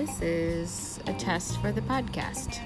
This is a test for the podcast.